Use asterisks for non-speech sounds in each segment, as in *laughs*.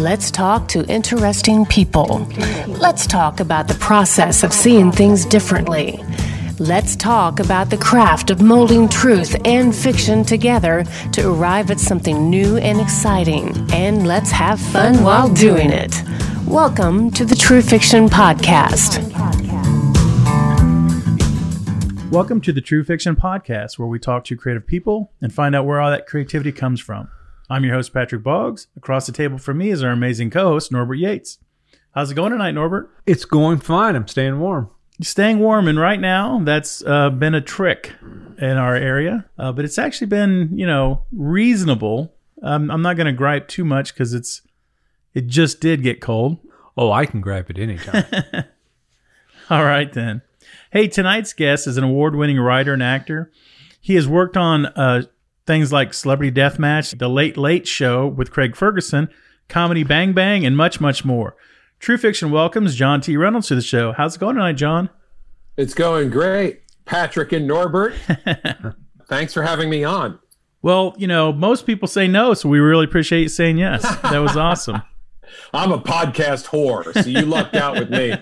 Let's talk to interesting people. Let's talk about the process of seeing things differently. Let's talk about the craft of molding truth and fiction together to arrive at something new and exciting. And let's have fun while doing it. Welcome to the True Fiction Podcast. Welcome to the True Fiction Podcast, where we talk to creative people and find out where all that creativity comes from. I'm your host, Patrick Boggs. Across the table from me is our amazing co host, Norbert Yates. How's it going tonight, Norbert? It's going fine. I'm staying warm. Staying warm, and right now that's uh, been a trick in our area, uh, but it's actually been, you know, reasonable. Um, I'm not going to gripe too much because it's it just did get cold. Oh, I can gripe at any time. *laughs* All right then. Hey, tonight's guest is an award-winning writer and actor. He has worked on uh, things like Celebrity Deathmatch, The Late Late Show with Craig Ferguson, Comedy Bang Bang, and much, much more. True Fiction welcomes John T. Reynolds to the show. How's it going tonight, John? It's going great. Patrick and Norbert, *laughs* thanks for having me on. Well, you know, most people say no, so we really appreciate you saying yes. That was awesome. *laughs* *laughs* I'm a podcast whore, so you lucked out with me.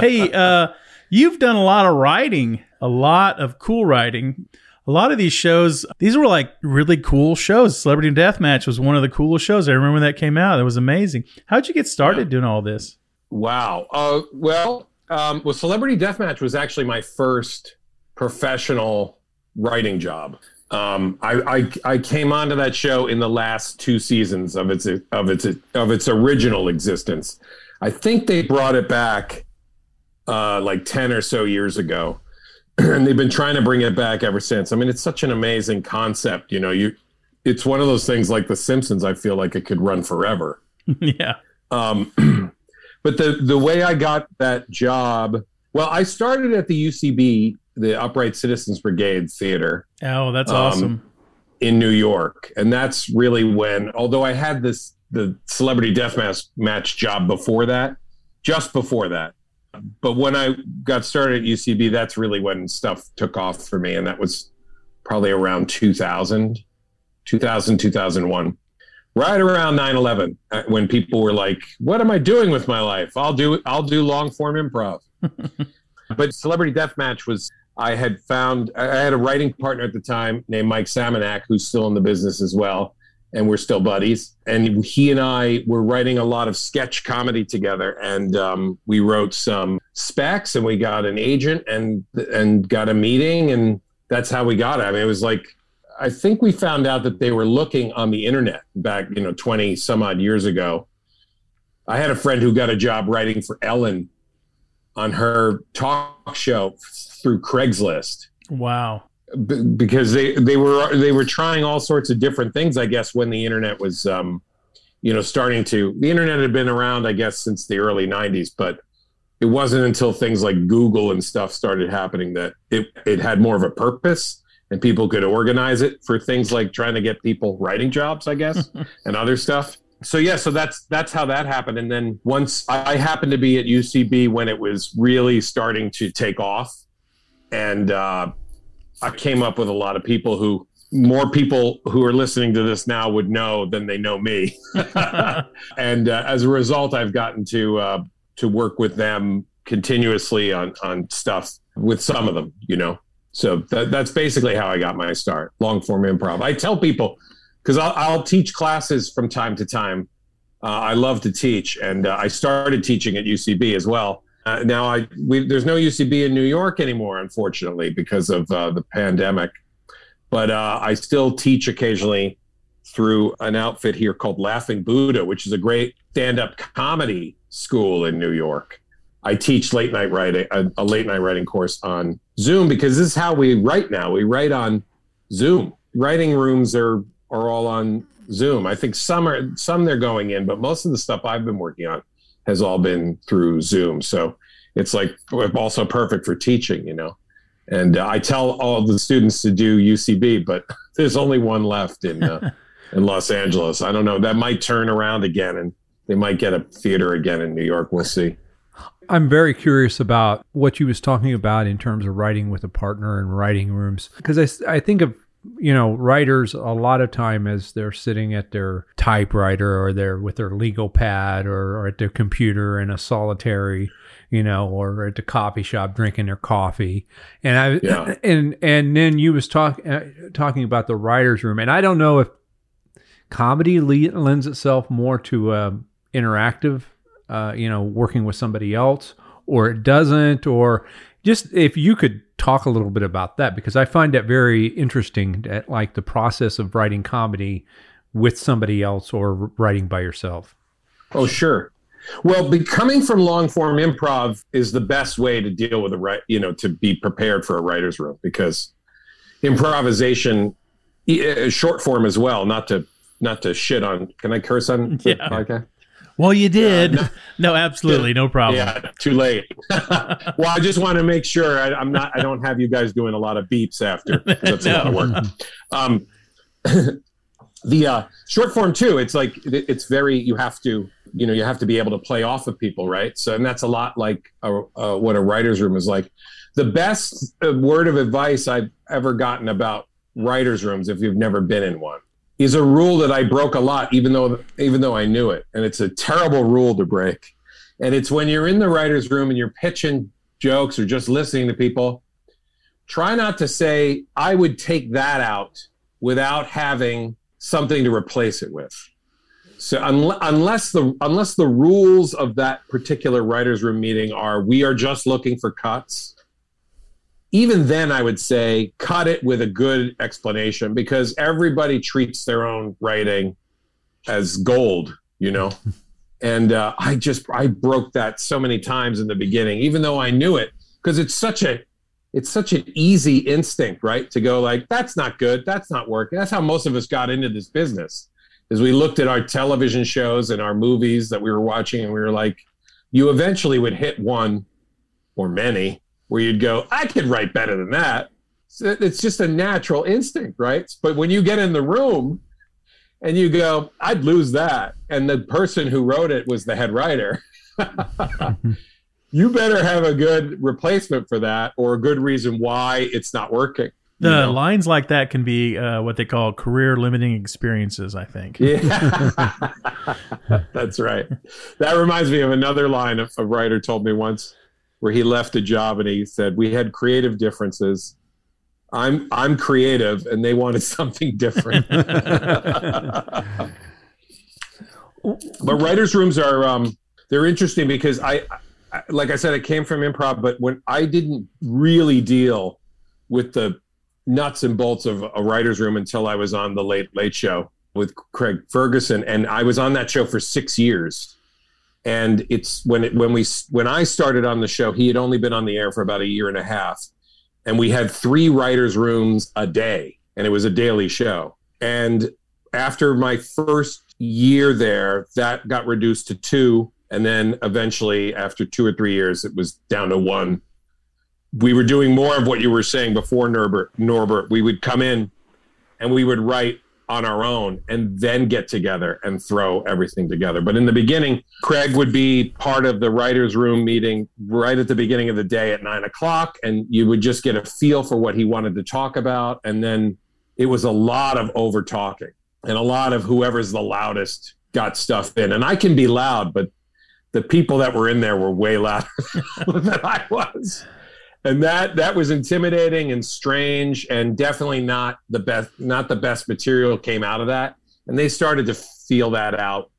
hey, uh, you've done a lot of writing, a lot of cool writing. A lot of these shows, these were like really cool shows. Celebrity Deathmatch was one of the coolest shows. I remember when that came out. It was amazing. How'd you get started doing all this? Wow. Uh, well, um, well, Celebrity Deathmatch was actually my first professional writing job. Um, I, I, I came onto that show in the last two seasons of its of its of its original existence. I think they brought it back uh, like ten or so years ago, *clears throat* and they've been trying to bring it back ever since. I mean, it's such an amazing concept. You know, you it's one of those things like The Simpsons. I feel like it could run forever. *laughs* yeah. Um, *clears throat* but the the way I got that job, well, I started at the UCB, the Upright Citizens Brigade Theater. Oh, that's um, awesome. In New York, and that's really when, although I had this the Celebrity Deathmatch match job before that, just before that. But when I got started at UCB, that's really when stuff took off for me, and that was probably around 2000, 2000, 2001 right around 9-11 uh, when people were like what am i doing with my life? I'll do i'll do long form improv. *laughs* But celebrity deathmatch was i had found i had a writing partner at the time named mike samanak who's still in the business as well and we're still buddies and he and i were writing a lot of sketch comedy together and um, we wrote some specs and we got an agent and and got a meeting and that's how we got it i mean it was like I think we found out that they were looking on the internet back, you know, 20 some odd years ago. I had a friend who got a job writing for Ellen on her talk show through Craigslist. Wow. B- because they, they were they were trying all sorts of different things, I guess, when the internet was um, you know, starting to the internet had been around, I guess, since the early 90s, but it wasn't until things like Google and stuff started happening that it, it had more of a purpose and people could organize it for things like trying to get people writing jobs, I guess, *laughs* and other stuff. So yeah, so that's that's how that happened. And then once I happened to be at UCB when it was really starting to take off, and uh, I came up with a lot of people who more people who are listening to this now would know than they know me. *laughs* and uh, as a result, I've gotten to uh, to work with them continuously on on stuff with some of them, you know. So that, that's basically how I got my start. Long form improv. I tell people because I'll, I'll, teach classes from time to time. Uh, I love to teach, and uh, I started teaching at UCB as well. Uh, now I we, there's no UCB in New York anymore, unfortunately, because of uh, the pandemic. But uh, I still teach occasionally through an outfit here called Laughing Buddha, which is a great stand-up comedy school in New York. I teach late night writing, a, a, late night writing course on Zoom because this is how we write now. We write on Zoom. Writing rooms are are all on Zoom. I think some are some they're going in, but most of the stuff I've been working on has all been through Zoom. So it's like also perfect for teaching, you know. And uh, I tell all the students to do UCB, but *laughs* there's only one left in uh, *laughs* in Los Angeles. I don't know. That might turn around again, and they might get a theater again in New York. We'll see. I'm very curious about what you was talking about in terms of writing with a partner and writing rooms because I, I think of you know, writers a lot of time as they're sitting at their typewriter or they're with their legal pad or, or at their computer in a solitary, you know, or at the coffee shop drinking their coffee. And I Yeah. *laughs* and and then you was talk, uh, talking about the writers room, and I don't know if comedy le- lends itself more to um, interactive, uh, you know, working with somebody else, or it doesn't, or just if you could talk a little bit about that because I find that very interesting, that, like the process of writing comedy with somebody else or writing by yourself. Oh, sure. Well, be, coming from long form improv is the best way to deal with a right, you know, to be prepared for a writer's room because improvisation, uh, short form as well, not to not to shit on. Can I curse on the Yeah. podcast? Well, you did. no- *laughs* no, absolutely, no problem. Yeah, too late. *laughs* well, I just want to make sure I, I'm not. I don't have you guys doing a lot of beeps after. That's a lot of work. Um, *clears throat* the uh, short form too. It's like it- it's very. You have to. You know, you have to be able to play off of people, right? So, and that's a lot like a, uh, what a writer's room is like. The best uh, word of advice I've ever gotten about writers' rooms, if you've never been in one, is a rule that I broke a lot, even though even though I knew it, and it's a terrible rule to break. And it's when you're in the writer's room and you're pitching jokes or just listening to people, try not to say, I would take that out without having something to replace it with. So unle- unless the unless the rules of that particular writers room meeting are we are just looking for cuts, even then I would say cut it with a good explanation because everybody treats their own writing as gold, you know. *laughs* and uh, I just I broke that so many times in the beginning, even though I knew it because it's such a it's such an easy instinct, right? To go like that's not good, that's not working. That's how most of us got into this business. Is we looked at our television shows and our movies that we were watching, and we were like, you eventually would hit one or many where you'd go, I could write better than that. So It's just a natural instinct, right? But when you get in the room and you go, I'd lose that, and the person who wrote it was the head writer. *laughs* you better have a good replacement for that or a good reason why it's not working. The you know? lines like that can be uh, what they call career limiting experiences. I think. Yeah, *laughs* *laughs* that's right. That reminds me of another line a, a writer told me once, where he left a job and he said, "We had creative differences. I'm I'm creative, and they wanted *laughs* something different." but writers' rooms are um, they're interesting because I, I, like I said, I came from improv, but when I didn't really deal with the nuts and bolts of a writer's room until I was on the Late Late Show with Craig Ferguson, and I was on that show for six years. And it's when it when we when I started on the show, he had only been on the air for about a year and a half, and we had three writers' rooms a day, and it was a daily show. And after my first year there, that got reduced to two, and then eventually, after two or three years, it was down to one we were doing more of what you were saying before Norbert. Norbert, we would come in and we would write on our own and then get together and throw everything together. But in the beginning, Craig would be part of the writers' room meeting right at the beginning of the day at nine o'clock, and you would just get a feel for what he wanted to talk about. And then it was a lot of over talking and a lot of whoever's the loudest got stuff in. And I can be loud, but the people that were in there were way louder *laughs* than I was and that that was intimidating and strange and definitely not the best not the best material came out of that. And they started to feel that out.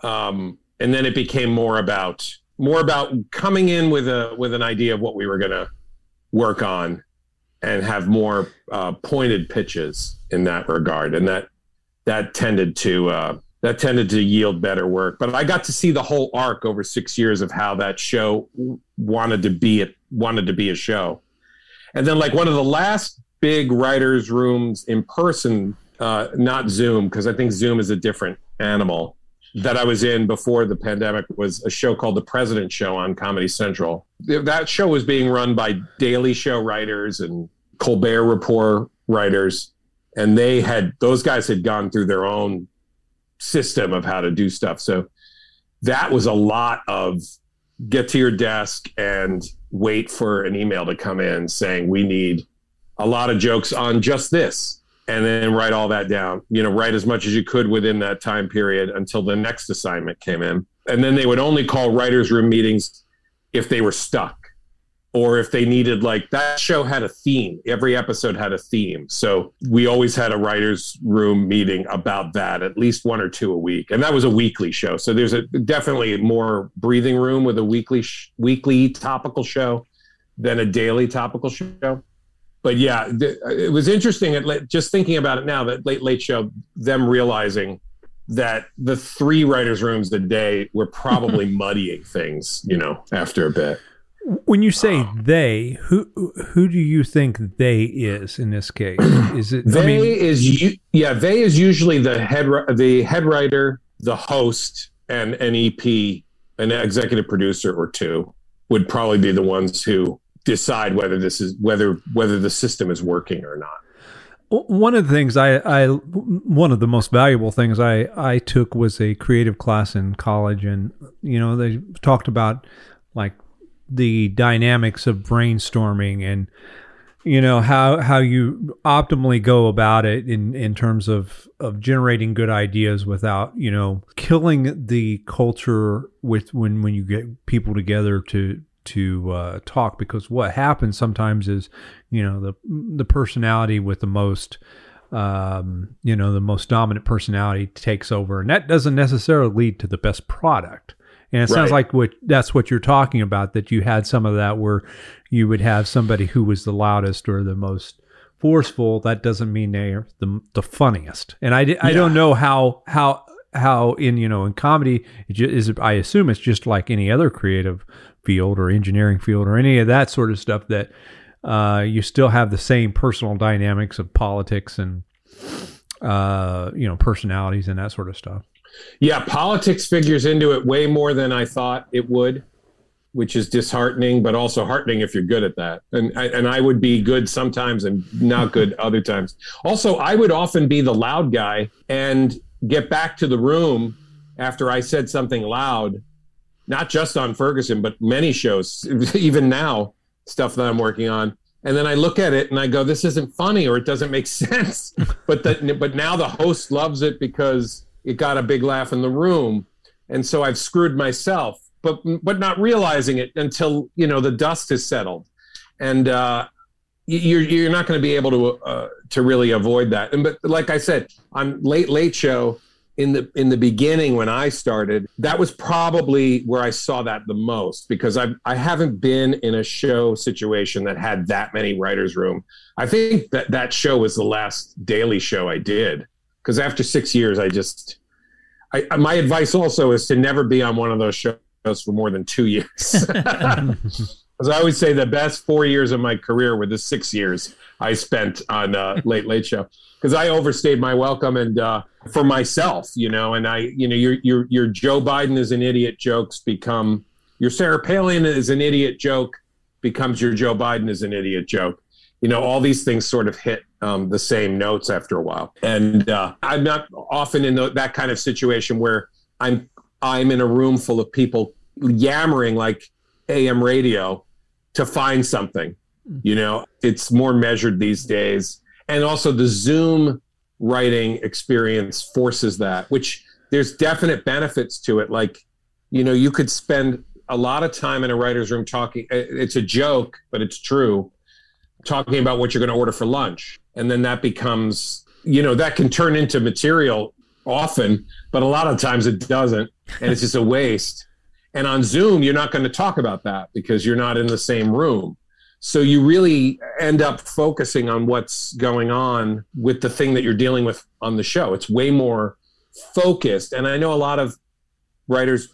Um, and then it became more about more about coming in with a with an idea of what we were going to work on and have more uh, pointed pitches in that regard. And that that tended to uh, that tended to yield better work. But i got to see the whole arc over six years of how that show wanted to be it wanted to be a show. And then like one of the last big writers rooms in person uh, not zoom because i think zoom is a different animal that i was in before the pandemic was a show called the president show on comedy central. That show was being run by daily show writers and colbert report writers and they had those guys had gone through their own system of how to do stuff. So that was a lot of get to your desk and wait for an email to come in saying we need a lot of jokes on just this and then write all that down. You know, write as much as you could within that time period until the next assignment came in. And then they would only call writers' room meetings if they were stuck or if they needed like that show had a theme. Every episode had a theme. So we always had a writers room meeting about that at least one or two a week. And that was a weekly show. So there's a definitely more breathing room with a weekly sh- weekly topical show than a daily topical show. But yeah th- it was interesting at, just thinking about it now that late late show them realizing that the three writers rooms a day were probably *laughs* muddying things you know after a bit when you say um, they, who who do you think they is in this case? *clears throat* Is it they I mean, is yeah they is usually the head the head writer, the host, and an EP, an executive producer or two would probably be the ones who decide whether this is whether whether the system is working or not. One of the things I, I one of the most valuable things I, I took was a creative class in college, and you know they talked about like the dynamics of brainstorming and you know how how you optimally go about it in in terms of of generating good ideas without you know killing the culture with when when you get people together to to uh, talk. Because what happens sometimes is you know the the personality with the most um, you know the most dominant personality takes over. And that doesn't necessarily lead to the best product and it right. sounds like what that's what you're talking about that you had some of that where you would have somebody who was the loudest or the most forceful. That doesn't mean they're the, the funniest. And I, I don't know how how how in you know in comedy is I assume it's just like any other creative field or engineering field or any of that sort of stuff that uh, you still have the same personal dynamics of politics and uh, you know personalities and that sort of stuff. Yeah, politics figures into it way more than I thought it would, which is disheartening, but also heartening if you're good at that. And I, and I would be good sometimes and not good other times. Also, I would often be the loud guy and get back to the room after I said something loud, not just on Ferguson, but many shows, *laughs* even now, stuff that I'm working on. And then I look at it and I go, "This isn't funny, or it doesn't make *laughs* sense." but that, but now the host loves it because it got a big laugh in the room. And so i've screwed myself but but not realizing it until you know the dust has settled. And uh, you're you're not going to be able to uh, to really avoid that. And but like i said on late late show in the in the beginning when i started that was probably where i saw that the most because i i haven't been in a show situation that had that many writers room. I think that that show was the last daily show i did because after six years, I just, I, my advice also is to never be on one of those shows for more than two years. *laughs* *laughs* As I always say, the best four years of my career were the six years I spent on uh, Late Late Show because I overstayed my welcome and uh, for myself, you know. And I, you know, your your your Joe Biden is an idiot jokes become your Sarah Palin is an idiot joke becomes your Joe Biden is an idiot joke you know, all these things sort of hit um, the same notes after a while. And uh, I'm not often in the, that kind of situation where I'm I'm in a room full of people yammering like AM radio to find something. You know, it's more measured these days, and also the Zoom writing experience forces that, which there's definite benefits to it. Like, you know, you could spend a lot of time in a writer's room talking. It's a joke, but it's true talking about what you're going to order for lunch. And then that becomes, you know, that can turn into material often, but a lot of times it doesn't. And it's just a waste. And on Zoom, you're not going to talk about that because you're not in the same room. So you really end up focusing on what's going on with the thing that you're dealing with on the show. It's way more focused. And I know a lot of writers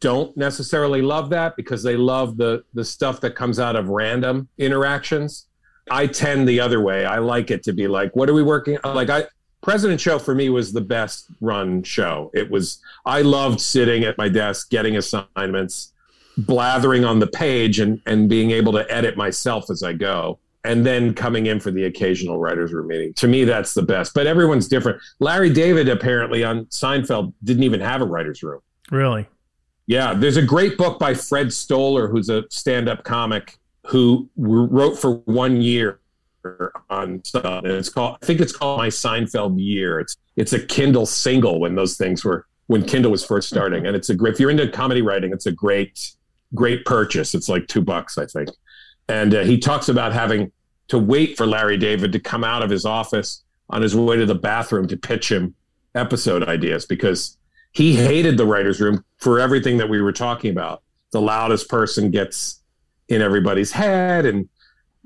don't necessarily love that because they love the the stuff that comes out of random interactions I tend the other way. I like it to be like, what are we working? Like I, President Show for me was the best run show. It was. I loved sitting at my desk, getting assignments, blathering on the page, and and being able to edit myself as I go, and then coming in for the occasional writers' room meeting. To me, that's the best. But everyone's different. Larry David apparently on Seinfeld didn't even have a writers' room. Really? Yeah. There's a great book by Fred Stoller, who's a stand-up comic who wrote for one year on stuff, and it's called. I think it's called My Seinfeld Year. It's it's a Kindle single when those things were when Kindle was first starting, and it's a great. If you're into comedy writing, it's a great great purchase. It's like two bucks, I think. And uh, he talks about having to wait for Larry David to come out of his office on his way to the bathroom to pitch him episode ideas because he hated the writer's room for everything that we were talking about. The loudest person gets in everybody's head and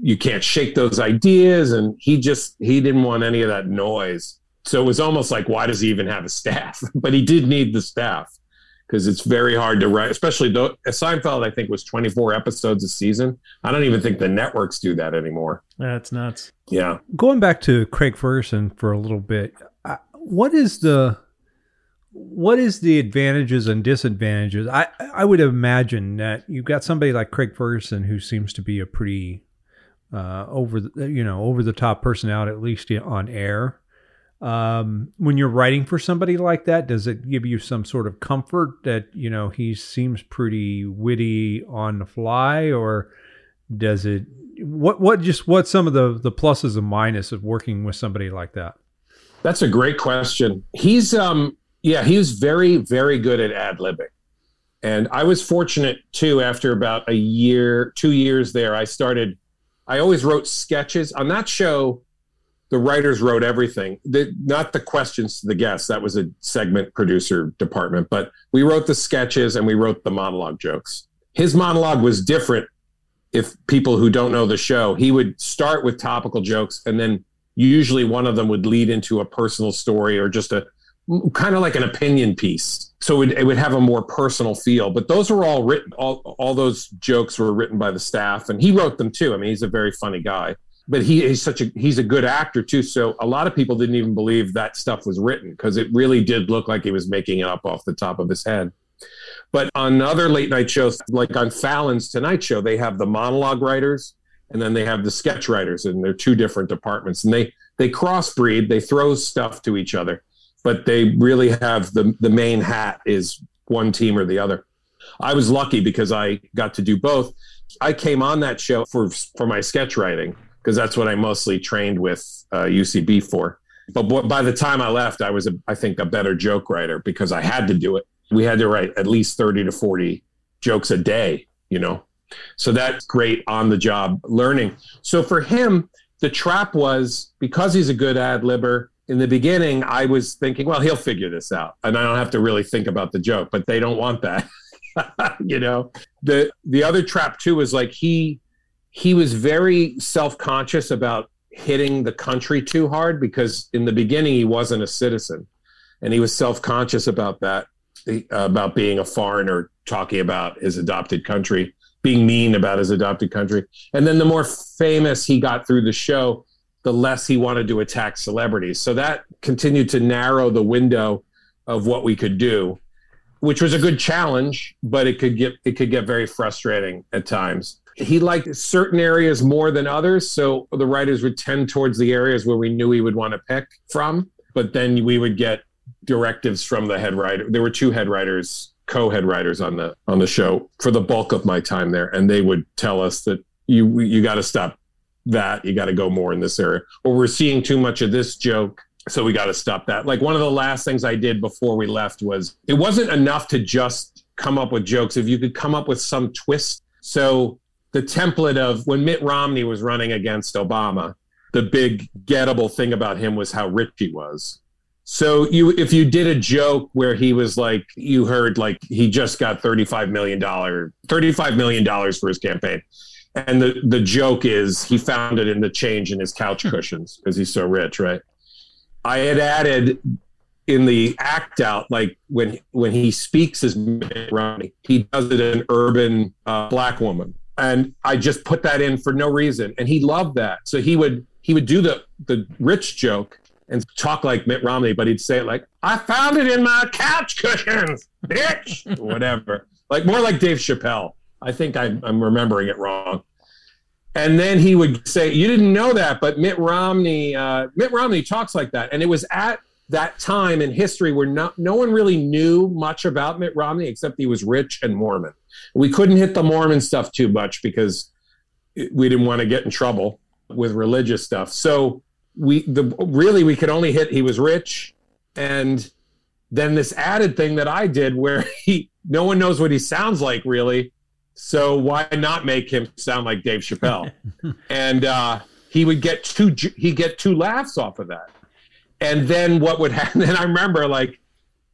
you can't shake those ideas. And he just, he didn't want any of that noise. So it was almost like, why does he even have a staff? *laughs* but he did need the staff because it's very hard to write, especially though Seinfeld, I think was 24 episodes a season. I don't even think the networks do that anymore. That's nuts. Yeah. Going back to Craig Ferguson for a little bit, uh, what is the what is the advantages and disadvantages? I I would imagine that you've got somebody like Craig Ferguson who seems to be a pretty uh, over the, you know over the top personality at least on air. Um, when you're writing for somebody like that does it give you some sort of comfort that you know he seems pretty witty on the fly or does it what what just what some of the the pluses and minuses of working with somebody like that? That's a great question. He's um yeah he was very very good at ad-libbing and i was fortunate too after about a year two years there i started i always wrote sketches on that show the writers wrote everything. The, not the questions to the guests. That was a segment producer department. But we wrote the sketches and we wrote the monologue jokes. His monologue was different. If people who don't know the show, he would start with topical jokes and then usually one of them would lead into a personal story or just a kind of like an opinion piece. So it, it would have a more personal feel. But those were all written. All all those jokes were written by the staff, and he wrote them too. I mean, he's a very funny guy but he, he's such a he's a good actor too. So a lot of people didn't even believe that stuff was written because it really did look like he was making it up off the top of his head. But on other late night shows, like on Fallon's Tonight Show, they have the monologue writers and then they have the sketch writers, and they're two different departments. And they they crossbreed, they throw stuff to each other, but they really have the the main hat is one team or the other. I was lucky because I got to do both. I came on that show for for my sketch writing because that's what I mostly trained with uh, UCB for. But by the time I left, I was, a, I think, a better joke writer because I had to do it. We had to write at least 30 to 40 jokes a day, you know? So that's great on the job learning. So for him, the trap was because he's a good ad libber. In the beginning, I was thinking, well, he'll figure this out, and I don't have to really think about the joke. But they don't want that, *laughs* you know. The the other trap too is like he he was very self-conscious about hitting the country too hard because in the beginning he wasn't a citizen and he was self-conscious about that about being a foreigner talking about his adopted country being mean about his adopted country and then the more famous he got through the show the less he wanted to attack celebrities so that continued to narrow the window of what we could do which was a good challenge but it could get it could get very frustrating at times he liked certain areas more than others. So the writers would tend towards the areas where we knew he would want to pick from. But then we would get directives from the head writer. There were two head writers, co-head writers on the on the show for the bulk of my time there, and they would tell us that you you got to stop that. You got to go more in this area, or we're seeing too much of this joke. So we got to stop that. Like one of the last things I did before we left was it wasn't enough to just come up with jokes. If you could come up with some twist. So the template of when Mitt Romney was running against Obama, the big gettable thing about him was how rich he was. So you if you did a joke where he was like you heard like he just got 35 million dollar 35 million dollars for his campaign. And the the joke is he found it in the change in his couch cushions because he's so rich, right? I had added in the act out, like when when he speaks as Mitt Romney, he does it an urban uh, black woman and I just put that in for no reason, and he loved that. So he would he would do the the rich joke and talk like Mitt Romney, but he'd say it like, "I found it in my couch cushions, bitch," whatever, like more like Dave Chappelle. I think I'm, I'm remembering it wrong. And then he would say, "You didn't know that, but Mitt Romney, uh, Mitt Romney talks like that." And it was at that time in history where no, one really knew much about Mitt Romney except he was rich and Mormon. We couldn't hit the Mormon stuff too much because we didn't want to get in trouble. with religious stuff. So we the really we could only hit he was rich and then this added thing that I did where *laughs* he no one knows what he sounds like really. So why not make him sound like Dave Chappelle? *laughs* and uh, he would get two he get two laughs off of that. And then what would *laughs* happen? And I remember like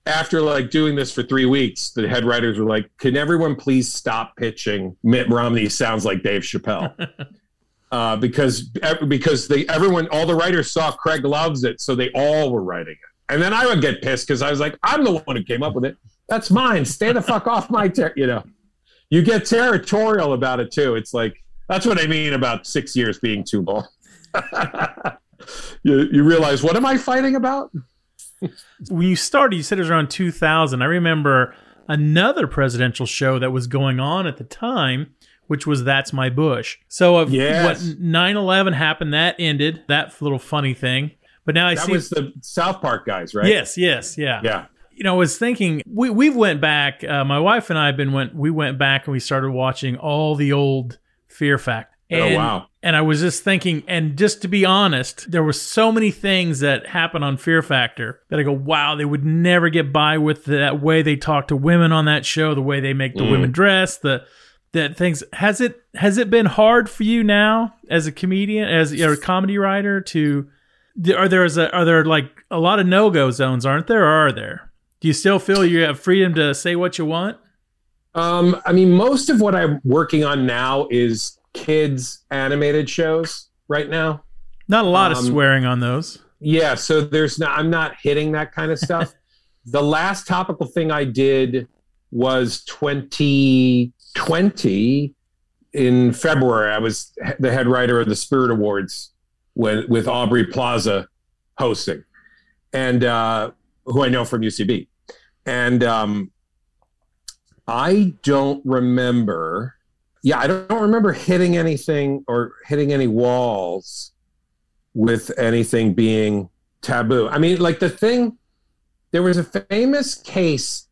after like doing this for three weeks, the head writers were like, "Can everyone please stop pitching Mitt Romney sounds like Dave Chappelle?" *laughs* uh, because because they everyone all the writers saw Craig loves it, so they all were writing it. And then I would get pissed because I was like, "I'm the one who came up with it. That's mine. Stay the fuck off my ter-, you know." You get territorial about it too. It's like that's what I mean about six years being too long. *laughs* you, you realize what am I fighting about? when you started, you said it was around 2000. I remember another presidential show that was going on at the time, which was That's My Bush. So, uh, of yes. what 9 11 happened, that ended, that little funny thing. But now I that see. was the South Park guys, right? Yes, yes, yeah. Yeah. You know, I was thinking we we went back. Uh, my wife and I have been went. We went back and we started watching all the old Fear Factor. And, oh wow! And I was just thinking, and just to be honest, there were so many things that happened on Fear Factor that I go, wow, they would never get by with that way they talk to women on that show, the way they make the Mm. women dress, the that things. Has it has it been hard for you now as a comedian, as you know, a comedy writer, to are there is a, are there like a lot of no go zones, aren't there, or are there? Do you still feel you have freedom to say what you want? Um, I mean, most of what I'm working on now is kids animated shows right now. Not a lot of Um, swearing on those. Yeah, so there's not I'm not hitting that kind of stuff. *laughs* the last topical thing I did was 2020 in February. I was the head writer of the Spirit Awards when with Aubrey Plaza hosting, and uh, who I know from UCB, and um, I don't remember. Yeah, I don't remember hitting anything or hitting any walls with anything being taboo. I mean, like the thing, there was a famous case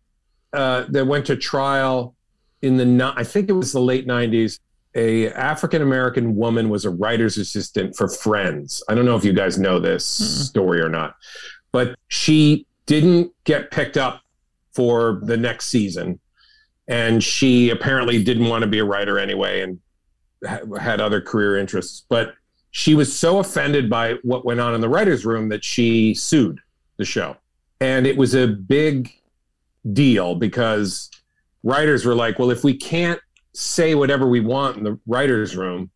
uh, that went to trial in the, I think it was the late 90s. A African American woman was a writer's assistant for Friends. I don't know if you guys know this story or not, but she didn't get picked up for the next season. And she apparently didn't want to be a writer anyway and ha- had other career interests. But she was so offended by what went on in the writers' room that she sued the show. And it was a big deal because writers were like, well, if we can't say whatever we want in the writers' room,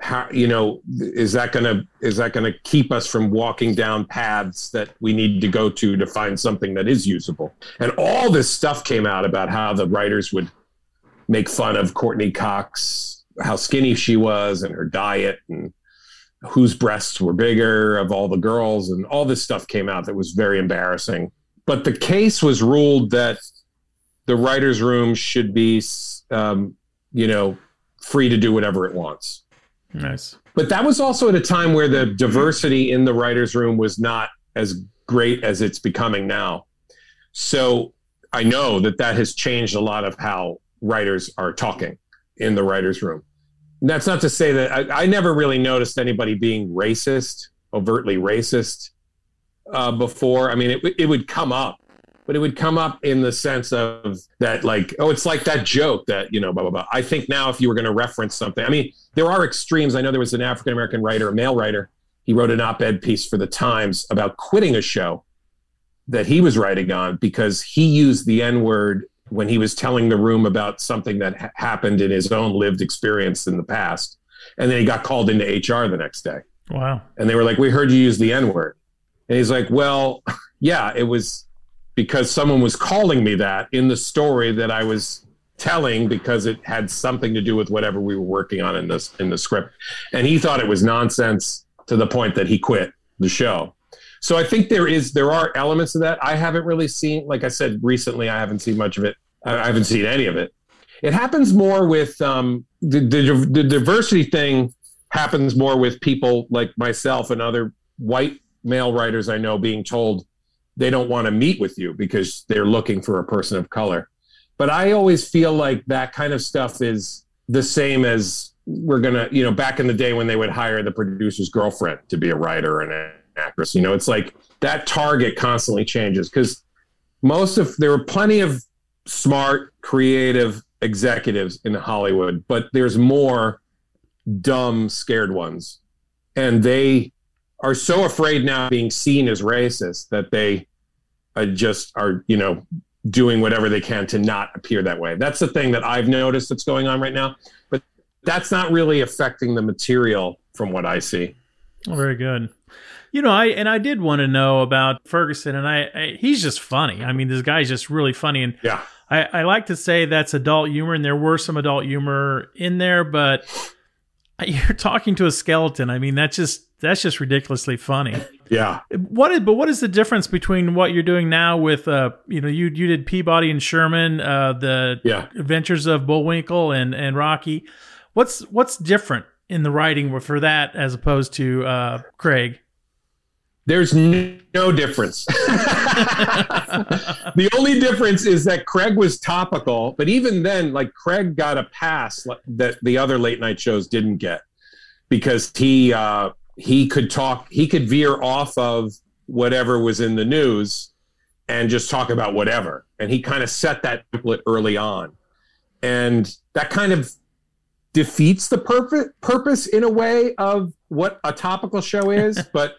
how you know is that going to is that going to keep us from walking down paths that we need to go to to find something that is usable? And all this stuff came out about how the writers would make fun of Courteney Cox how skinny she was and her diet and whose breasts were bigger of all the girls and all this stuff came out that was very embarrassing. But the case was ruled that the writers room should be um, you know free to do whatever it wants Nice. but that was also at a time where the diversity in the writers room was not as great as it's becoming now. So i know that that has changed a lot of how writers are talking in the writers room. And that's not to say that i, I never really noticed anybody being racist overtly racist uh, before. I mean it, it would come up but it would come up in the sense of that like oh it's like that joke that you know blah blah blah. I think now if you were going to reference something i mean there are extremes. I know there was an african american writer a male writer he wrote an op-ed piece for the times about quitting a show that he was writing on because he used the n-word when he was telling the room about something that ha- happened in his own lived experience in the past and then he got called into hr the next day. Wow. and they were like we heard you use the n-word. And he's like well *laughs* yeah it was because someone was calling me that in the story that I was telling because it had something to do with whatever we were working on in this in the script. And he thought it was nonsense to the point that he quit the show. So i think there is there are elements of that. I haven't really seen like i said recently i haven't seen much of it. I haven't seen any of it. It happens more with um, the, the, the diversity thing happens more with people like myself and other white male writers i know being told they don't want to meet with you because they're looking for a person of color. But I always feel like that kind of stuff is the same as we're gonna, you know, back in the day when they would hire the producer's girlfriend to be a writer and an actress, you know, it's like that target constantly changes because most of there were plenty of smart, creative executives in Hollywood, but there's more dumb, scared ones, and they are so afraid now of being seen as racist that they uh, just are, you know, doing whatever they can to not appear that way. That's the thing that I've noticed that's going on right now. But that's not really affecting the material from what I see. Oh, very good. You know, I and I did want to know about Ferguson, and I, I he's just funny. I mean, this guy's just really funny, and Yeah. I, I like to say that's adult humor, and there were some adult humor in there, but *laughs* you're talking to a skeleton. I mean, that's just that's just ridiculously funny. Yeah. What is but what is the difference between what you're doing now with uh you know you you did Peabody and Sherman, uh the Yeah. Adventures of Bullwinkle and and Rocky. What's what's different in the writing for that as opposed to uh Craig? There's no difference. *laughs* the only difference is that Craig was topical, but even then, like Craig got a pass that the other late night shows didn't get because he uh, he could talk, he could veer off of whatever was in the news and just talk about whatever. And he kind of set that template early on, and that kind of defeats the purpose purpose in a way of what a topical show is, *laughs* but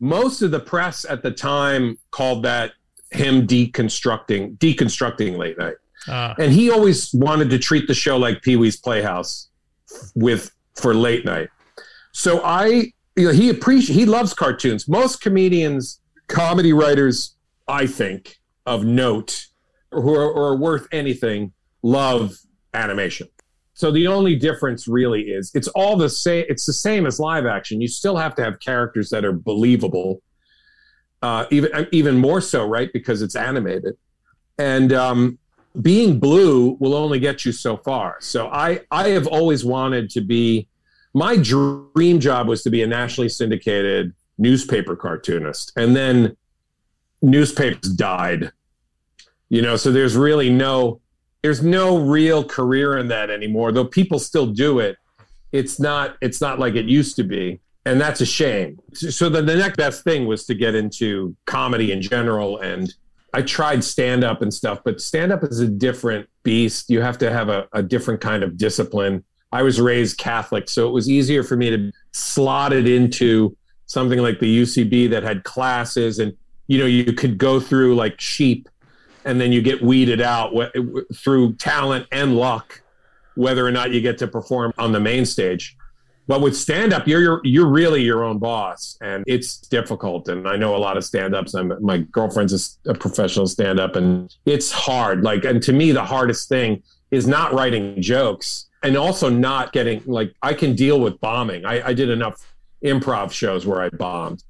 most of the press at the time called that him deconstructing deconstructing late night. Uh, and he always wanted to treat the show like pee-wee's playhouse with for late night. So i you know, he appreciates he loves cartoons. Most comedians comedy writers i think of note who are, or are worth anything love animation so the only difference really is it's all the same. It's the same as live action. You still have to have characters that are believable, uh, even even more so, right? Because it's animated, and um, being blue will only get you so far. So I I have always wanted to be. My dream job was to be a nationally syndicated newspaper cartoonist, and then newspapers died. You know, so there's really no there's no real career in that anymore though people still do it. It's not it's not like it used to be and that's a shame. So the, the next best thing was to get into comedy in general and i tried stand up and stuff but stand up is a different beast. You have to have a, a different kind of discipline. I was raised catholic so it was easier for me to slot it into something like the ucb that had classes and you know you could go through like sheep and then you get weeded out through talent and luck whether or not you get to perform on the main stage. But with stand up you're, you're you're really your own boss and it's difficult. And i know a lot of stand ups my girlfriend's a, a professional stand up and it's hard. Like and to me the hardest thing is not writing jokes and also not getting like i can deal with bombing. I, I did enough improv shows where i bombed.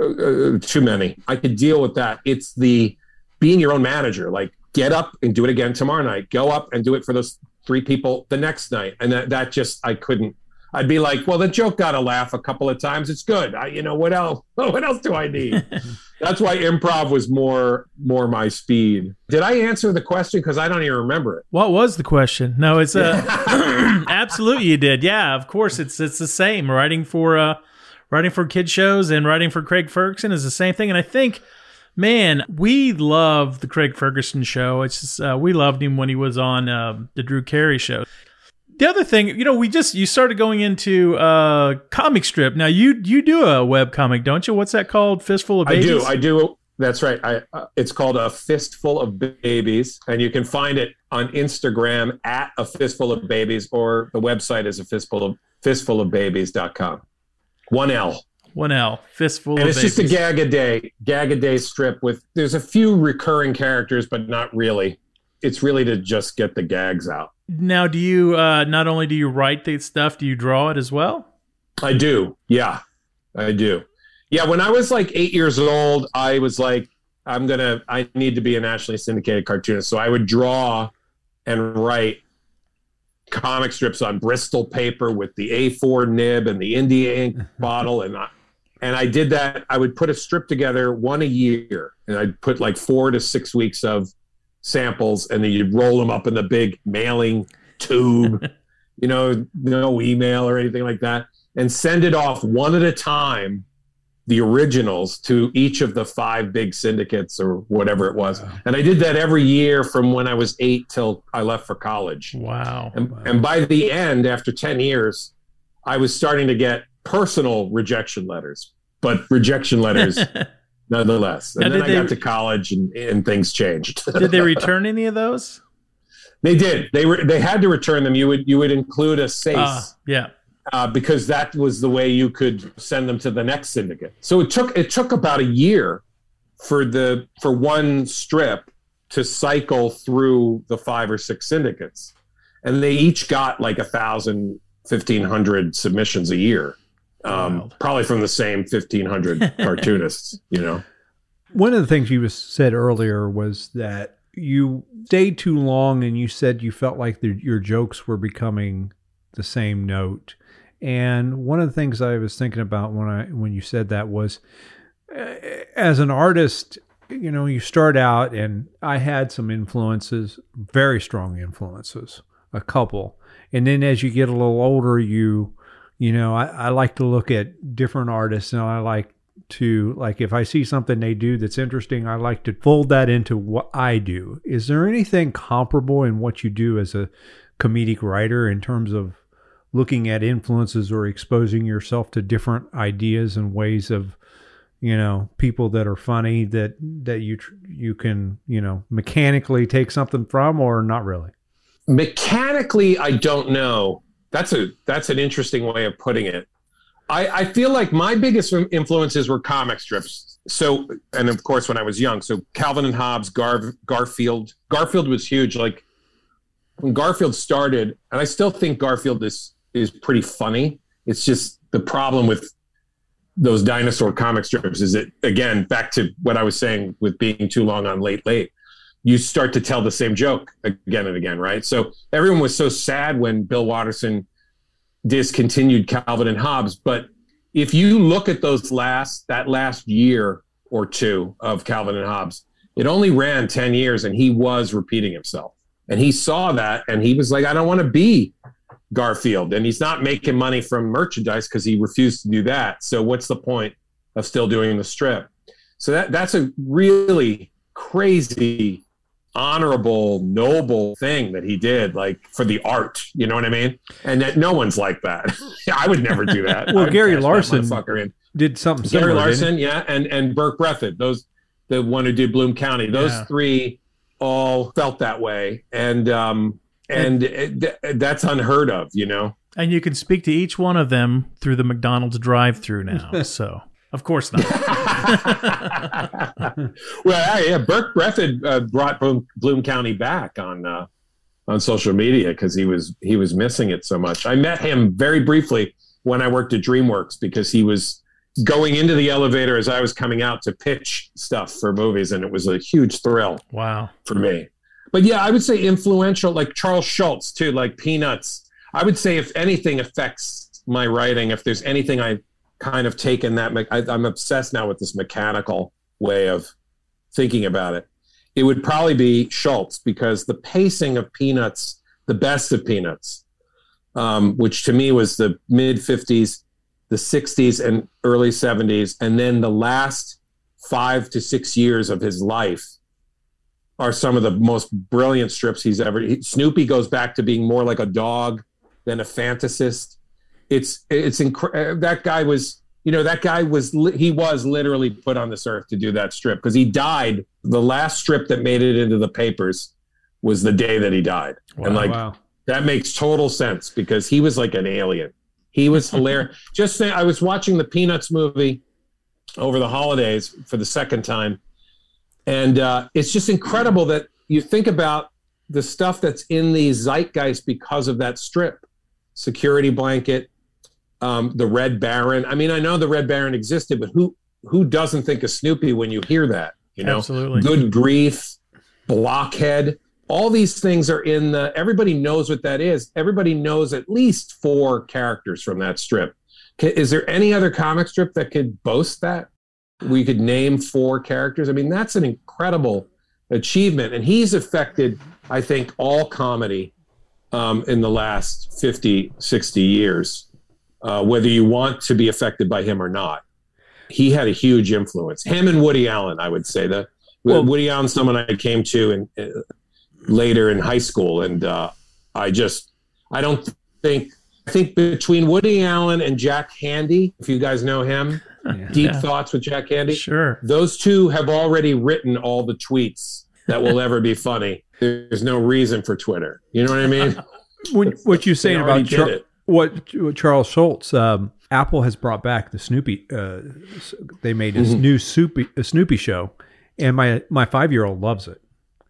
Uh, uh, too many. I could deal with that. It's the being your own manager like get up and do it again tomorrow night. Go up and do it for those three people the next night. And that, that just i couldn't i'd be like well the joke got a laugh a couple of times. It's good. I, you know what else *laughs* what else do i need? *laughs* That's why improv was more more my speed. Did i answer the question? Because i don't even remember it. What was the question? No, it's uh, *clears throat* absolutely you did. Yeah, of course it's it's the same. Writing for uh, writing for kid shows and writing for Craig Ferguson is the same thing. And I think, man, we love the Craig Ferguson show. It's just, uh, we loved him when he was on uh, the Drew Carey show. The other thing, you know, we just you started going into uh comic strip. Now you you do a web comic, don't you? What's that called? Fistful of babies. I do. I do. That's right. I, uh, it's called a fistful of babies, and you can find it on Instagram at a fistful of babies, or the website is a fistful of fistfulofbabies.com. One L. One L. Fistful And it's Babies. just a gag a day, gag a day strip with there's a few recurring characters, but not really. It's really to just get the gags out. Now, do you uh, not only do you write the stuff, do you draw it as well? I do. Yeah, I do. Yeah, when I was like eight years old, I was like, I'm gonna, I need to be a nationally syndicated cartoonist. So I would draw and write comic strips on Bristol paper with the A4 nib and the India ink *laughs* bottle, and I, and I did that. I would put a strip together one a year, and I'd put like four to six weeks of samples, and then you'd roll them up in the big mailing tube. *laughs* you know, no email or anything like that, and send it off one at a time, the originals to each of the five big syndicates or whatever it was. And I did that every year from when I was eight till I left for college. Wow. And, and by the end, after 10 years, I was starting to get personal rejection letters, but rejection letters *laughs* nonetheless. And Now, then I they- got to college and, and things changed. *laughs* Did they *laughs* return any of those? they did. They were they had to return them. You would you would include a SASE Ah, yeah. uh, because that was the way you could send them to the next syndicate. So it took it took about a year for the for one strip to cycle through the five or six syndicates, and they each got like a thousand, fifteen hundred submissions a year, um, probably from the same fifteen hundred *laughs* cartoonists. You know, One of the things you was said earlier was that you stayed too long and you said you felt like the, your jokes were becoming the same note. And one of the things I was thinking about when I when you said that was uh, as an artist, you know, you start out and I had some influences, very strong influences, a couple. And then as you get a little older, you you know, I, I like to look at different artists and I like to like if I see something they do that's interesting, I like to fold that into what I do. Is there anything comparable in what you do as a comedic writer in terms of looking at influences or exposing yourself to different ideas and ways of you know people that are funny that that you you can you know mechanically take something from or not really mechanically, I don't know. That's a that's an interesting way of putting it. I, I feel like my biggest influences were comic strips. So, and of course, when I was young, so Calvin and Hobbes, Gar, Garfield. Garfield was huge. Like when Garfield started, and I still think Garfield is is pretty funny. It's just the problem with those dinosaur comic strips is that again back to what I was saying with being too long on late late. You start to tell the same joke again and again, right? So everyone was so sad when Bill Watterson discontinued Calvin and Hobbes. But if you look at those last that last year or two of Calvin and Hobbes, it only ran 10 years and he was repeating himself. And he saw that and he was like, I don't want to be Garfield. And he's not making money from merchandise because he refused to do that. So what's the point of still doing the strip? So that that's a really crazy honorable, noble thing that he did, like for the art. You know what I mean? And that no one's like that. *laughs* I would never do that. Well, Gary Larson did something Gary similar didn't? Larson, yeah, and and Berke Breathed, those the one who did Bloom County. Those Yeah. three all felt that way, and um and it, th- that's unheard of. You know. And you can speak to each one of them through the McDonald's drive-through now. *laughs* so, of course not. *laughs* *laughs* well, yeah, Berke Breathed uh, brought Bloom, Bloom County back on uh, on social media because he was he was missing it so much. I met him very briefly when I worked at DreamWorks because he was going into the elevator as I was coming out to pitch stuff for movies, and it was a huge thrill Wow. for me. But yeah, I would say influential, like Charles Schulz too, like Peanuts. I would say if anything affects my writing, if there's anything I kind of taken that, me- I, I'm obsessed now with this mechanical way of thinking about it. It would probably be Schulz because the pacing of Peanuts, the best of Peanuts, um, which to me was the mid 50s, the 60s, and early 70s, and then the last five to six years of his life are some of the most brilliant strips he's ever. He, Snoopy goes back to being more like a dog than a fantasist. It's it's incre- that guy was you know that guy was li- he was literally put on this earth to do that strip because he died. The last strip that made it into the papers was the day that he died, and like wow. that makes total sense because he was like an alien. He was hilarious. *laughs* Just say I was watching the Peanuts movie over the holidays for the second time, and uh, it's just incredible that you think about the stuff that's in the zeitgeist because of that strip, security blanket, um, the Red Baron. I mean, I know the Red Baron existed, but who who doesn't think of Snoopy when you hear that? You know, Absolutely. good grief, blockhead. All these things are in the. Everybody knows what that is. Everybody knows at least four characters from that strip. Is there any other comic strip that could boast that? We could name four characters. I mean, that's an incredible achievement, and he's affected, I think, all comedy um, in the last 50, 60 years, uh, whether you want to be affected by him or not. He had a huge influence. Him and Woody Allen, I would say. that Well- Woody Allen, someone I came to in, uh, later in high school, and uh, I just I don't think I think between Woody Allen and Jack Handey, if you guys know him, Yeah. Deep Yeah. Thoughts with Jack Handey, Sure. those two have already written all the tweets that will ever be funny. There's no reason for Twitter. You know what I mean? *laughs* What, what you're saying about it. What, what Charles Schulz, um, Apple has brought back the Snoopy. Uh, they made this Mhm. new Snoopy, a Snoopy show, and my my five year old loves it.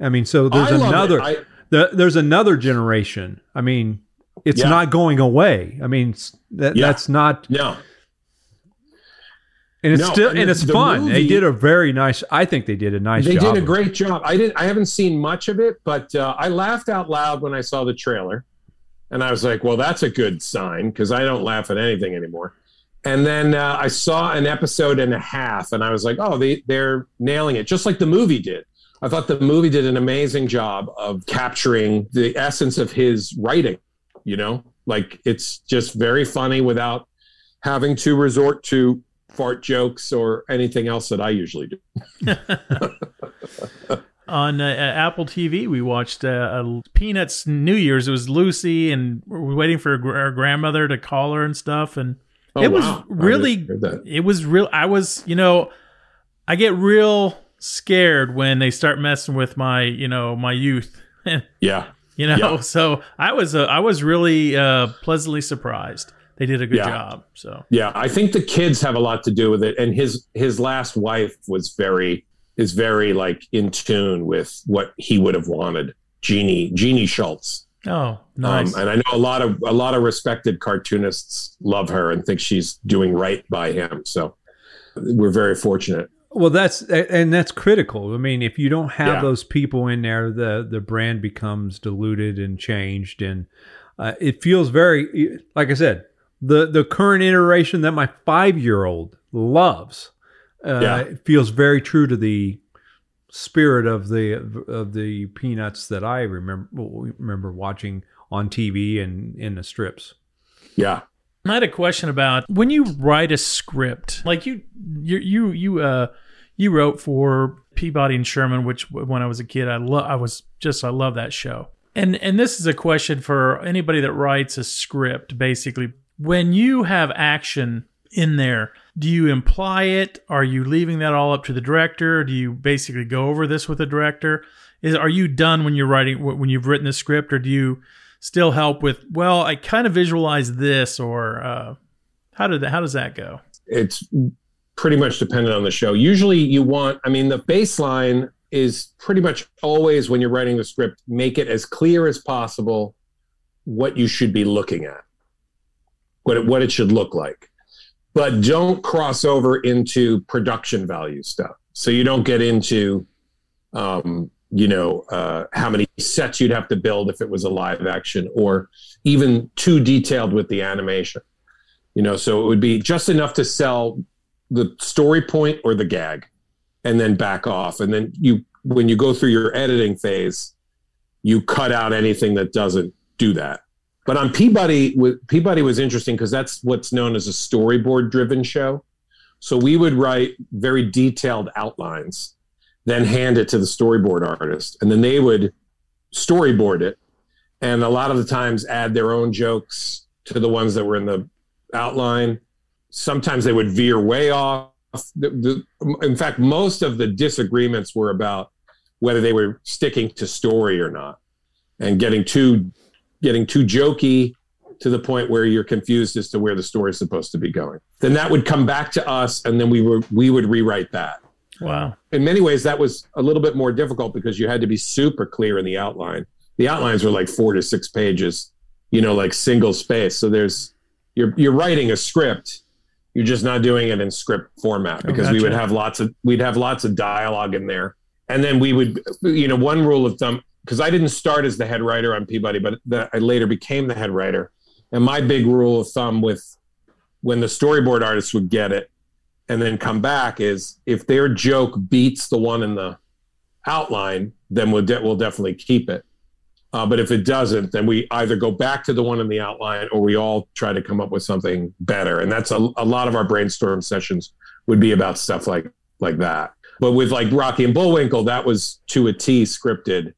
I mean, so there's another. I, the, there's another generation. I mean, it's Yeah. not going away. I mean, that Yeah. that's not, no, and it's No, still and and it's the fun. they movie- did a very nice. I think they did a nice. they did a it. great job. I didn't. I haven't seen much of it, but uh, I laughed out loud when I saw the trailer, and I was like, "Well, that's a good sign," because I don't laugh at anything anymore. And then uh, I saw an episode and a half, and I was like, "Oh, they they're nailing it, just like the movie did." I thought the movie did an amazing job of capturing the essence of his writing. You know, like it's just very funny without having to resort to fart jokes or anything else that I usually do. *laughs* on uh, Apple TV, we watched uh, uh, Peanuts New Year's. It was Lucy, and we are waiting for our grandmother to call her and stuff. And Oh, it was wow. Really, didn't hear that. it was real. I was, you know, I get real scared when they start messing with my, you know, my youth. *laughs* Yeah. you know, Yeah. so I was, uh, I was really uh, pleasantly surprised. They did a good Yeah. job. So Yeah. I think the kids have a lot to do with it. And his his last wife was very is very like in tune with what he would have wanted. Jeannie, Jeannie Schulz. oh, nice. Um, and I know a lot of a lot of respected cartoonists love her and think she's doing right by him. So we're very fortunate. Well, that's and that's critical. I mean, if you don't have Yeah. those people in there, the the brand becomes diluted and changed, and uh, it feels very, like I said, the the current iteration that my five year old loves, uh, Yeah. it feels very true to the spirit of the of the peanuts that I remember remember watching on TV and in the strips. Yeah. I had a question about when you write a script, like you, you, you, you, uh, you wrote for Peabody and Sherman, which when I was a kid, I love, I was just, I love that show. And, and this is a question for anybody that writes a script, basically. When you have action in there, do you imply it? Are you leaving that all up to the director? Do you basically go over this with the director? Is, are you done when you're writing, when you've written the script, or do you, still help with well i kind of visualize this or uh how did that how does that go It's pretty much dependent on the show. Usually you want I mean the baseline is pretty much always when you're writing the script, make it as clear as possible what you should be looking at. What it, what it should look like. But don't cross over into production value stuff. So you don't get into um, you know, uh, how many sets you'd have to build if it was a live action, or even too detailed with the animation. You know, so it would be just enough to sell the story point or the gag, and then back off. And then you, when you go through your editing phase, you cut out anything that doesn't do that. But on Peabody, Peabody was interesting because that's what's known as a storyboard driven show. So we would write very detailed outlines then hand it to the storyboard artist and then they would storyboard it and a lot of the times add their own jokes to the ones that were in the outline sometimes they would veer way off the, the, in fact most of the disagreements were about whether they were sticking to story or not and getting too getting too jokey to the point where you're confused as to where the story is supposed to be going. Then that would come back to us and then we would we would rewrite that. Wow. In many ways that was a little bit more difficult because you had to be super clear in the outline. The outlines were like four to six pages you know like single space. So there's you're you're writing a script. You're just not doing it in script format Oh, because we would have lots of we'd have lots of dialogue in there. And then we would you know one rule of thumb because i didn't start as the head writer on peabody but the, i later became the head writer and my big rule of thumb with when the storyboard artists would get it and then come back is if their joke beats the one in the outline, then we'll, de- we'll definitely keep it. Uh, but if it doesn't, then we either go back to the one in the outline or we all try to come up with something better. And that's a, a lot of our brainstorm sessions would be about stuff like like that. But with like Rocky and Bullwinkle, that was to a T scripted.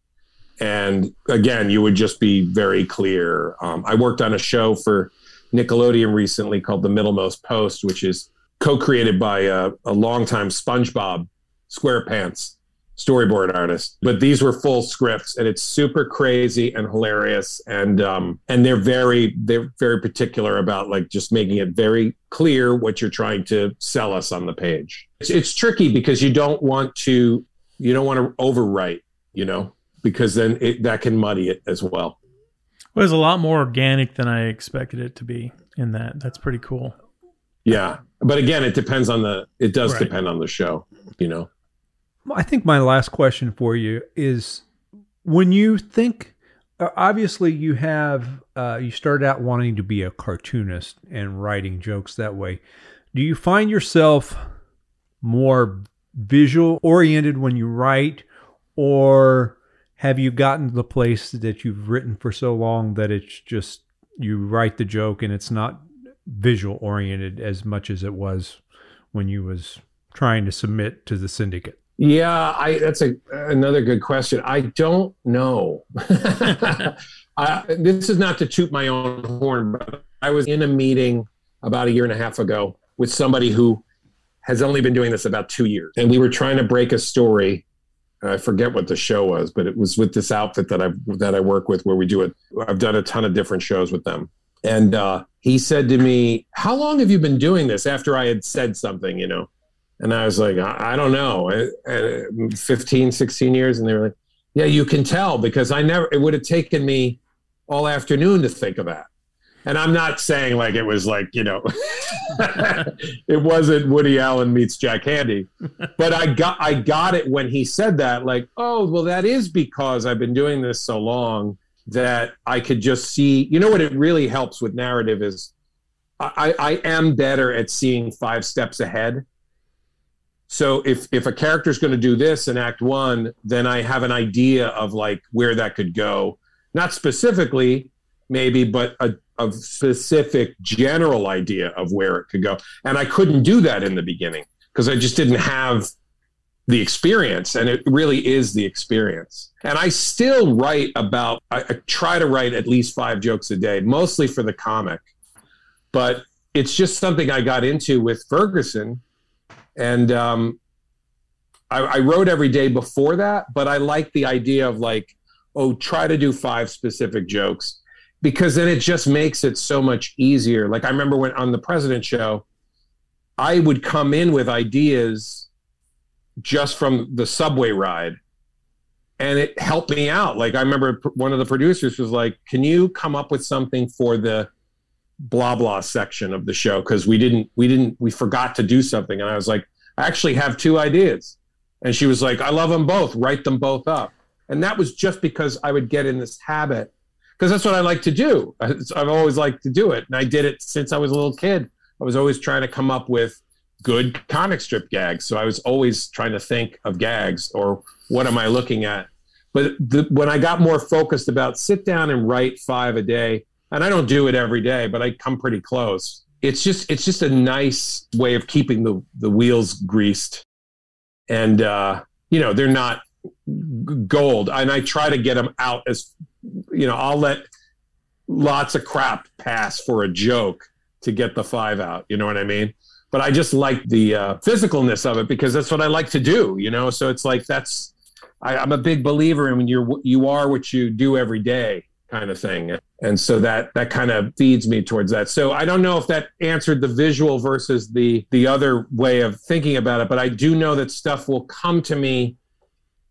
And again, you would just be very clear. Um, I worked on a show for Nickelodeon recently called The Middlemost Post, which is co-created by a, a longtime SpongeBob SquarePants storyboard artist. But these were full scripts, and it's super crazy and hilarious. And um, and they're very they're very particular about like just making it very clear what you're trying to sell us on the page. It's, it's tricky because you don't want to you don't want to overwrite, you know, because then it, that can muddy it as well. Well, it was a lot more organic than I expected it to be in that. That's pretty cool. Yeah. But again, it depends on the it does Right. depend on the show, you know. I think my last question for you is when you think uh, obviously you have uh, you started out wanting to be a cartoonist and writing jokes that way. Do you find yourself more visual oriented when you write or have you gotten to the place that you've written for so long that it's just you write the joke and it's not visual oriented as much as it was when you was trying to submit to the syndicate? Yeah, I that's a another good question. I don't know. *laughs* I, this is not to toot my own horn, but I was in a meeting about a year and a half ago with somebody who has only been doing this about two years, and we were trying to break a story. I forget what the show was, but it was with this outfit that I that I work with, where we do it. I've done a ton of different shows with them, and uh, he said to me, "How long have you been doing this?" After I had said something, you know. And I was like, I, I don't know, I- I- 15, 16 years. And they were like, yeah, you can tell because I never, it would have taken me all afternoon to think of that. And I'm not saying like it was like, you know, *laughs* it wasn't Woody Allen meets Jack Handey, but I got, I got it when he said that, like, oh, well, that is because I've been doing this so long that I could just see, you know, what it really helps with narrative is I, I am better at seeing five steps ahead. So if if a character is going to do this in Act One, then I have an idea of like where that could go. Not specifically, maybe, but a, a specific general idea of where it could go. And I couldn't do that in the beginning because I just didn't have the experience, and it really is the experience. And I still write about. I, I try to write at least five jokes a day, mostly for the comic, but it's just something I got into with Ferguson and um, I, I wrote every day before that but i like the idea of like oh try to do five specific jokes because then it just makes it so much easier. Like i remember when on the president show i would come in with ideas just from the subway ride and it helped me out. Like i remember one of the producers was like can you come up with something for the blah blah section of the show? Because we didn't we didn't we forgot to do something. And i was like i actually have two ideas. And she was like i love them both. Write them both up. And that was just because i would get in this habit because that's what i like to do i've always liked to do it and i did it since i was a little kid i was always trying to come up with good comic strip gags so i was always trying to think of gags or what am i looking at but the, when i got more focused about sit down and write five a day and I don't do it every day, but I come pretty close. It's just it's just a nice way of keeping the the wheels greased, and uh, you know they're not gold. And I try to get them out as you know. I'll let lots of crap pass for a joke to get the five out. You know what I mean? But I just like the uh, physicalness of it because that's what I like to do. You know, so it's like that's I, I'm a big believer in when you're you are what you do every day kind of thing and so that that kind of feeds me towards that so i don't know if that answered the visual versus the the other way of thinking about it but i do know that stuff will come to me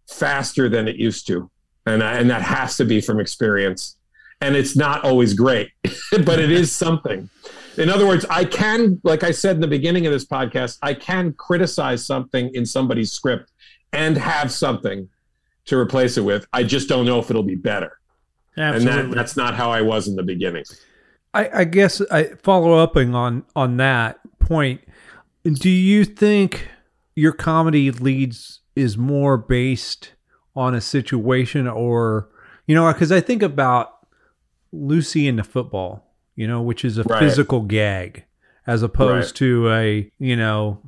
faster than it used to and I, and that has to be from experience and it's not always great *laughs* but it is something in other words i can like i said in the beginning of this podcast i can criticize something in somebody's script and have something to replace it with i just don't know if it'll be better Absolutely. and that, that's not how I was in the beginning. I, I guess I follow upping on on that point. Do you think your comedy leads is more based on a situation, or You know, because I think about Lucy in the football, you know, which is a Right. physical gag as opposed Right. to a, you know,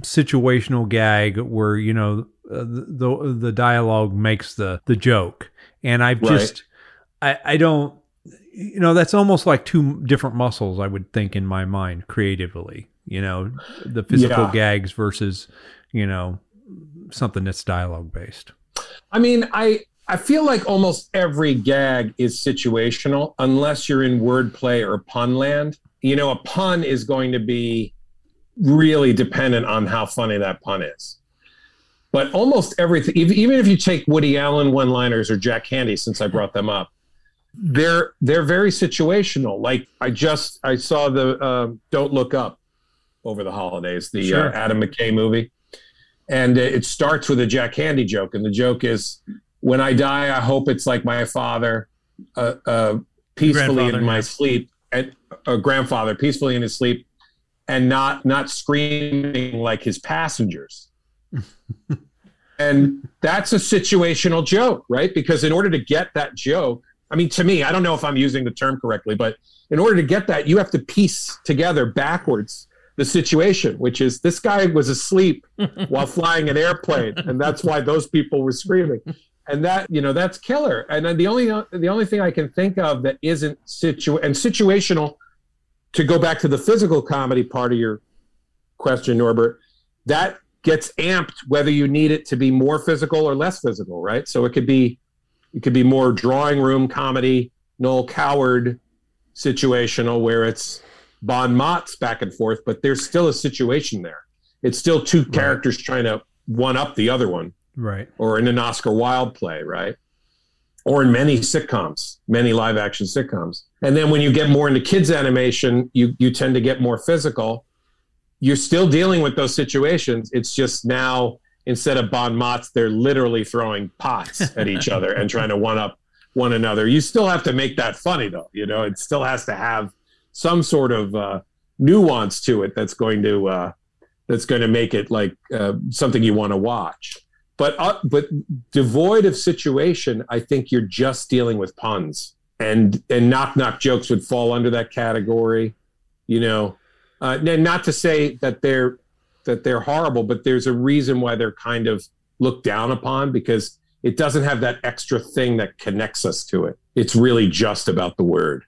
situational gag where, you know, uh, the, the the dialogue makes the the joke. And I've Right. just I I don't you know, that's almost like two different muscles I would think in my mind creatively, you know, the physical Yeah. gags versus, you know, something that's dialogue based. I mean, I I feel like almost every gag is situational unless you're in wordplay or pun land. You know, a pun is going to be really dependent on how funny that pun is. But almost everything, even if you take Woody Allen one-liners or Jack Handey, since I brought them up, they're they're very situational. Like I just I saw the uh, Don't Look Up over the holidays, the Sure. uh, Adam McKay movie, and uh, it starts with a Jack Handey joke, and the joke is, "When I die, I hope it's like my father, uh, uh, peacefully in my yeah. sleep, and a grandfather peacefully in his sleep, and not not screaming like his passengers." *laughs* and that's a situational joke, right? Because in order to get that joke, I mean, to me, I don't know if I'm using the term correctly, but in order to get that, you have to piece together backwards the situation, which is this guy was asleep *laughs* while flying an airplane, and that's why those people were screaming. And that, you know, that's killer. And then the only the only thing I can think of that isn't situ and situational, to go back to the physical comedy part of your question, Norbert, that gets amped whether you need it to be more physical or less physical, right? So it could be it could be more drawing room comedy, Noel Coward situational where it's Bon Mott's back and forth, but there's still a situation there. It's still two characters trying to one up the other one, Right. or in an Oscar Wilde play, right? Or in many sitcoms, many live action sitcoms. And then when you get more into kids animation, you you tend to get more physical. You're still dealing with those situations. It's just now instead of bon mots, they're literally throwing pots at each *laughs* other and trying to one up one another. You still have to make that funny though. You know, it still has to have some sort of uh, nuance to it that's going to uh, that's going to make it like uh, something you want to watch. But uh, but devoid of situation, I think you're just dealing with puns and and knock knock jokes would fall under that category. You know, uh, and not to say that they're that they're horrible, but there's a reason why they're kind of looked down upon because it doesn't have that extra thing that connects us to it. It's really just about the word.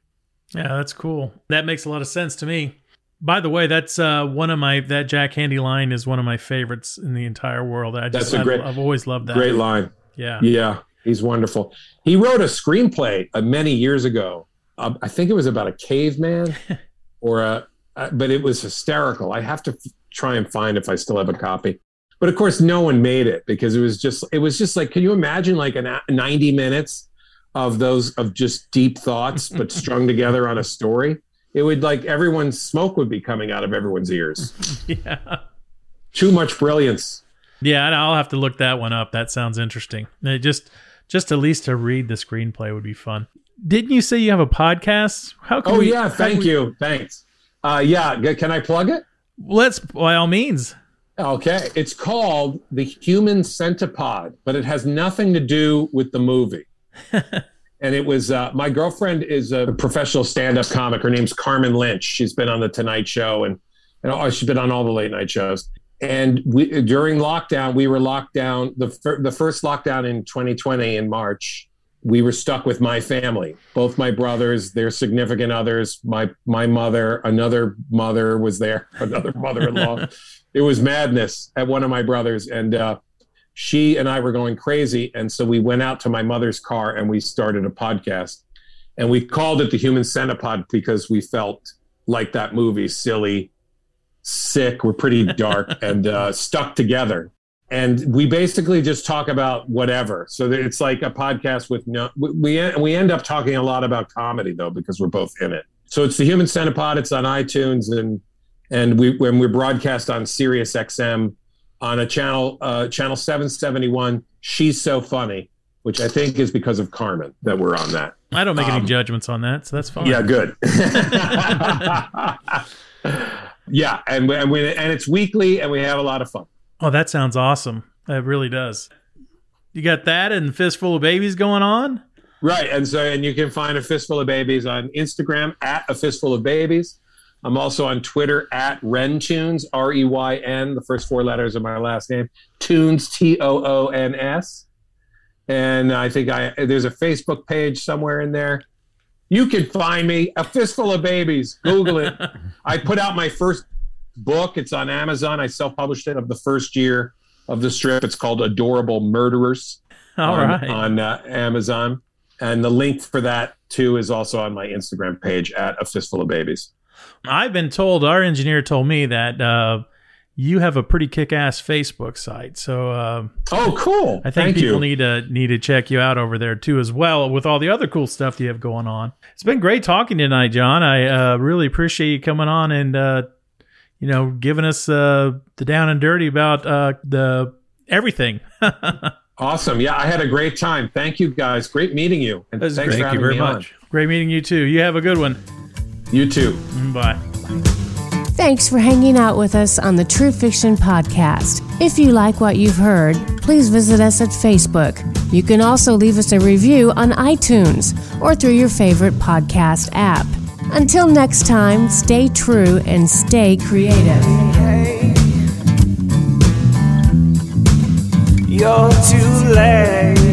Yeah, that's cool. That makes a lot of sense to me. By the way, that's uh, one of my that Jack Handey line is one of my favorites in the entire world. I just That's a great- I've always loved that. Great line. Yeah. Yeah, he's wonderful. He wrote a screenplay uh, many years ago. Um, I think it was about a caveman, *laughs* or a, uh, but it was hysterical. I have to f- try and find if I still have a copy. But of course, no one made it because it was just it was just like, can you imagine like an a- ninety minutes of those of just deep thoughts but *laughs* strung together on a story? It would like everyone's smoke would be coming out of everyone's ears. *laughs* Yeah. Too much brilliance. Yeah, and I'll have to look that one up. That sounds interesting. It just just at least to read the screenplay would be fun. Didn't you say you have a podcast? How can Oh we yeah, thank we- you, thanks. Uh, yeah, can I plug it? Let's by all means. Okay, it's called The Human Centipede, but it has nothing to do with the movie. *laughs* and it was uh, my girlfriend is a professional stand-up comic. Her name's Carmen Lynch. She's been on the Tonight Show and and oh, she's been on all the late night shows. And we during lockdown, we were locked down. The fir- the first lockdown in 2020 in March, we were stuck with my family. Both my brothers, their significant others, my my mother, another mother was there, *laughs* another mother-in-law. *laughs* it was madness at one of my brothers, and uh, she and I were going crazy. And so we went out to my mother's car and we started a podcast, and we called it the Human Centipod because we felt like that movie, silly, sick. We're pretty *laughs* dark and uh, stuck together and we basically just talk about whatever. So it's like a podcast with no. We we we end up talking a lot about comedy though because we're both in it. So it's the Human Centipod. It's on iTunes and and we when we're broadcast on Sirius XM on a channel uh, channel seven seventy one. She's so funny, which I think is because of Carmen that we're on that. I don't make any Um, judgments on that, so that's fine. Yeah, good. *laughs* yeah, and we, and we and it's weekly, and we have a lot of fun. Oh, that sounds awesome. That really does. You got that and Fistful of Babies going on? Right, and so and you can find a fistful of babies on Instagram at a fistful of babies. I'm also on Twitter at ReynToons, R E Y N, the first four letters of my last name, Toons, T O O N S. And I think I there's a Facebook page somewhere in there. You can find me, a fistful of babies. Google it. *laughs* I put out my first book. It's on Amazon. I self-published it of the first year of the strip. It's called Adorable Murderers All on, right. on uh, Amazon. And the link for that too is also on my Instagram page at a fistful of babies. I've been told, our engineer told me that uh, you have a pretty kick-ass Facebook site. So uh, Oh, cool! I think Thank people you. need to need to check you out over there too, as well, with all the other cool stuff you have going on. It's been great talking tonight, John. I uh, really appreciate you coming on and uh, you know giving us uh, the down and dirty about uh, the everything. *laughs* awesome. Yeah, I had a great time. Thank you guys. Great meeting you. And thanks great. for Thank you very me much. Great meeting you too. You have a good one. On. You too. Bye. Thanks for hanging out with us on the True Fiction Podcast. If you like what you've heard, please visit us at Facebook. You can also leave us a review on iTunes or through your favorite podcast app. Until next time, stay true and stay creative. You're too late.